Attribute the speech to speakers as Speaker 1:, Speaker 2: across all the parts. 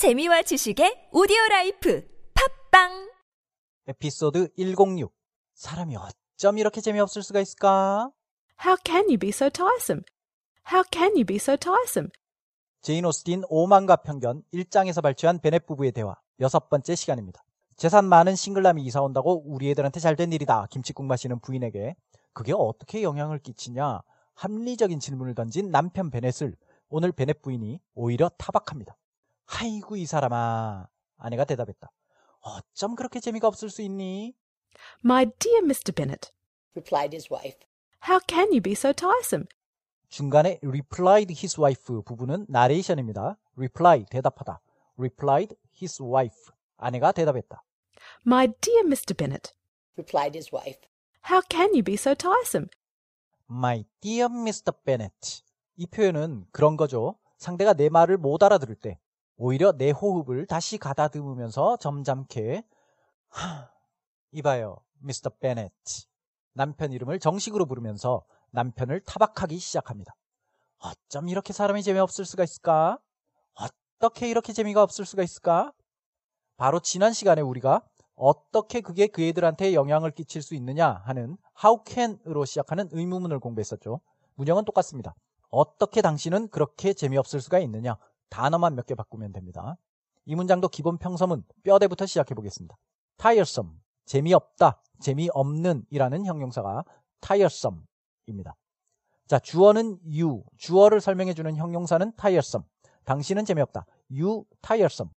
Speaker 1: 재미와 지식의 오디오 라이프 팝빵
Speaker 2: 에피소드 106. 사람이 어쩜 이렇게 재미없을 수가 있을까?
Speaker 3: How can you be so tiresome? How can you be so tiresome?
Speaker 2: 제인 오스틴 오만과 편견 1장에서 발췌한 베넷 부부의 대화 여섯 번째 시간입니다. 재산 많은 싱글남이 이사 온다고 우리 애들한테 잘 된 일이다. 김치국 마시는 부인에게 그게 어떻게 영향을 끼치냐? 합리적인 질문을 던진 남편 베넷을 오늘 베넷 부인이 오히려 타박합니다. 아이고 이 사람아. 아내가 대답했다. 어쩜 그렇게 재미가 없을 수 있니?
Speaker 3: My dear Mr. Bennet,
Speaker 4: replied his wife.
Speaker 3: how can you be so tiresome?
Speaker 2: 중간에 replied his wife 부부는 나레이션입니다. reply 대답하다. replied his wife 아내가 대답했다.
Speaker 3: My dear Mr. Bennet,
Speaker 4: replied his wife.
Speaker 3: how can you be so tiresome?
Speaker 2: My dear Mr. Bennet 이 표현은 그런 거죠. 상대가 내 말을 못 알아들을 때 오히려 내 호흡을 다시 가다듬으면서 점잖게 하, 이봐요, Mr. Bennet. 남편 이름을 정식으로 부르면서 남편을 타박하기 시작합니다. 어쩜 이렇게 사람이 재미없을 수가 있을까? 어떻게 이렇게 재미가 없을 수가 있을까? 바로 지난 시간에 우리가 어떻게 그게 그 애들한테 영향을 끼칠 수 있느냐 하는 how can으로 시작하는 의문문을 공부했었죠. 문형은 똑같습니다. 어떻게 당신은 그렇게 재미없을 수가 있느냐? 단어만 몇 개 바꾸면 됩니다. 이 문장도 기본 평서문 뼈대부터 시작해 보겠습니다. tiresome, 재미없다, 재미없는 이라는 형용사가 tiresome입니다. 자, 주어는 you, 주어를 설명해 주는 형용사는 tiresome. 당신은 재미없다. you tiresome.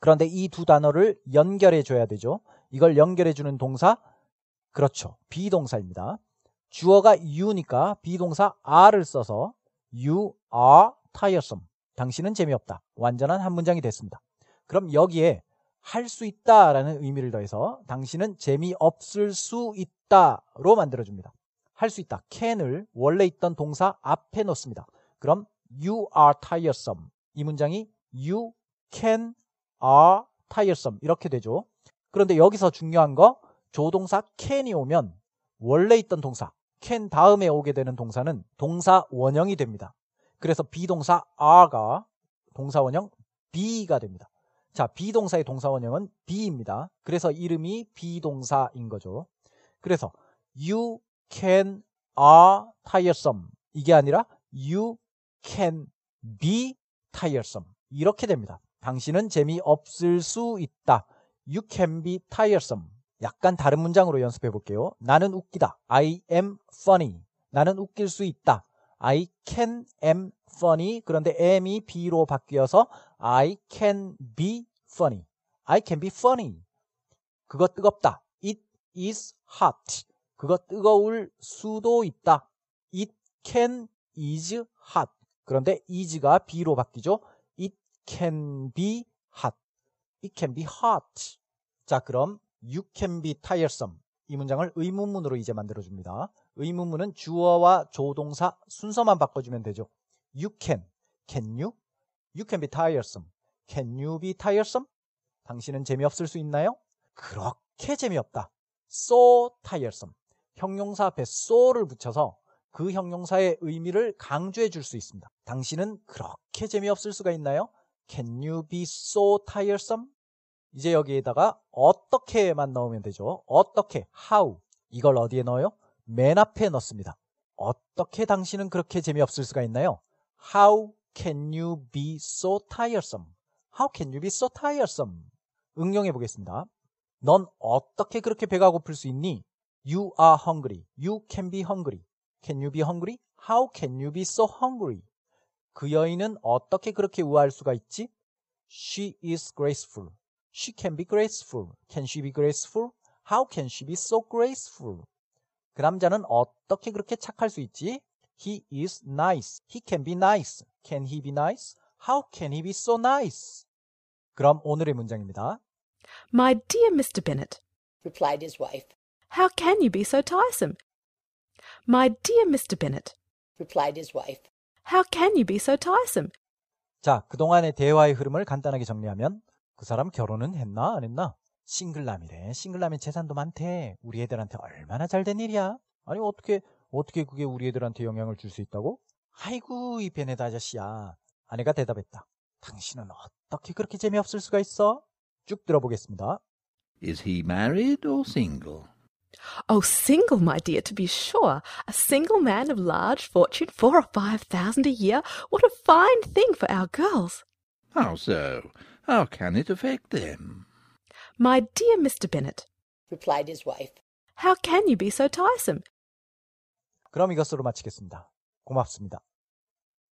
Speaker 2: 그런데 이 두 단어를 연결해 줘야 되죠. 이걸 연결해 주는 동사 그렇죠. 비동사입니다. 주어가 you니까 비동사 are를 써서 you are tiresome. 당신은 재미없다. 완전한 한 문장이 됐습니다. 그럼 여기에 할 수 있다 라는 의미를 더해서 당신은 재미없을 수 있다 로 만들어줍니다. 할 수 있다. can을 원래 있던 동사 앞에 놓습니다. 그럼 you are tiresome. 이 문장이 you can are tiresome 이렇게 되죠. 그런데 여기서 중요한 거 조동사 can이 오면 원래 있던 동사 can 다음에 오게 되는 동사는 동사 원형이 됩니다. 그래서 be동사 are가 동사 원형 be가 됩니다. 자, be동사의 동사 원형은 be입니다. 그래서 이름이 be동사인 거죠. 그래서 you can are tiresome 이게 아니라 you can be tiresome 이렇게 됩니다. 당신은 재미없을 수 있다. You can be tiresome. 약간 다른 문장으로 연습해 볼게요. 나는 웃기다. I am funny. 나는 웃길 수 있다. I can am funny. 그런데 am이 be로 바뀌어서 I can be funny. I can be funny. 그거 뜨겁다. It is hot. 그거 뜨거울 수도 있다. It can is hot. 그런데 is가 be로 바뀌죠. It can be hot. It can be hot. 자, 그럼 you can be tiresome. 이 문장을 의문문으로 이제 만들어 줍니다. 의문문은 주어와 조동사 순서만 바꿔주면 되죠. You can. Can you? You can be tiresome. Can you be tiresome? 당신은 재미없을 수 있나요? 그렇게 재미없다. So tiresome. 형용사 앞에 so를 붙여서 그 형용사의 의미를 강조해 줄 수 있습니다. 당신은 그렇게 재미없을 수가 있나요? Can you be so tiresome? 이제 여기에다가 어떻게만 넣으면 되죠. 어떻게, how. 이걸 어디에 넣어요? 맨 앞에 넣습니다. 어떻게 당신은 그렇게 재미없을 수가 있나요? How can you be so tiresome? How can you be so tiresome? 응용해 보겠습니다. 넌 어떻게 그렇게 배가 고플 수 있니? You are hungry. You can be hungry. Can you be hungry? How can you be so hungry? 그 여인은 어떻게 그렇게 우아할 수가 있지? She is graceful. She can be graceful. Can she be graceful? How can she be so graceful? 그 남자는 어떻게 그렇게 착할 수 있지? He is nice. He can be nice. Can he be nice? How can he be so nice? 그럼 오늘의 문장입니다.
Speaker 3: My dear Mr. Bennet,
Speaker 4: replied his wife.
Speaker 3: how can you be so tiresome? My dear Mr. Bennet,
Speaker 4: replied his wife.
Speaker 3: how can you be so tiresome?
Speaker 2: 자, 그동안의 대화의 흐름을 간단하게 정리하면 그 사람 결혼은 했나 안 했나? 싱글남이래. 싱글남이 재산도 많대. 우리 애들한테 얼마나 잘 된 일이야? 아니 어떻게 어떻게 그게 우리 애들한테 영향을 줄 수 있다고? 아이고 이 베네드 아저씨야. 아내가 대답했다. 당신은 어떻게 그렇게 재미없을 수가 있어? 쭉 들어보겠습니다.
Speaker 5: Is he married or single?
Speaker 3: Oh, single, my dear, to be sure. A single man of large fortune, four or five thousand a year. What a fine thing for our girls.
Speaker 5: How so? How can it affect them?
Speaker 3: My dear Mr. Bennet,
Speaker 4: replied his wife.
Speaker 3: how can you be so tiresome?
Speaker 2: 그럼 이것으로 마치겠습니다. 고맙습니다.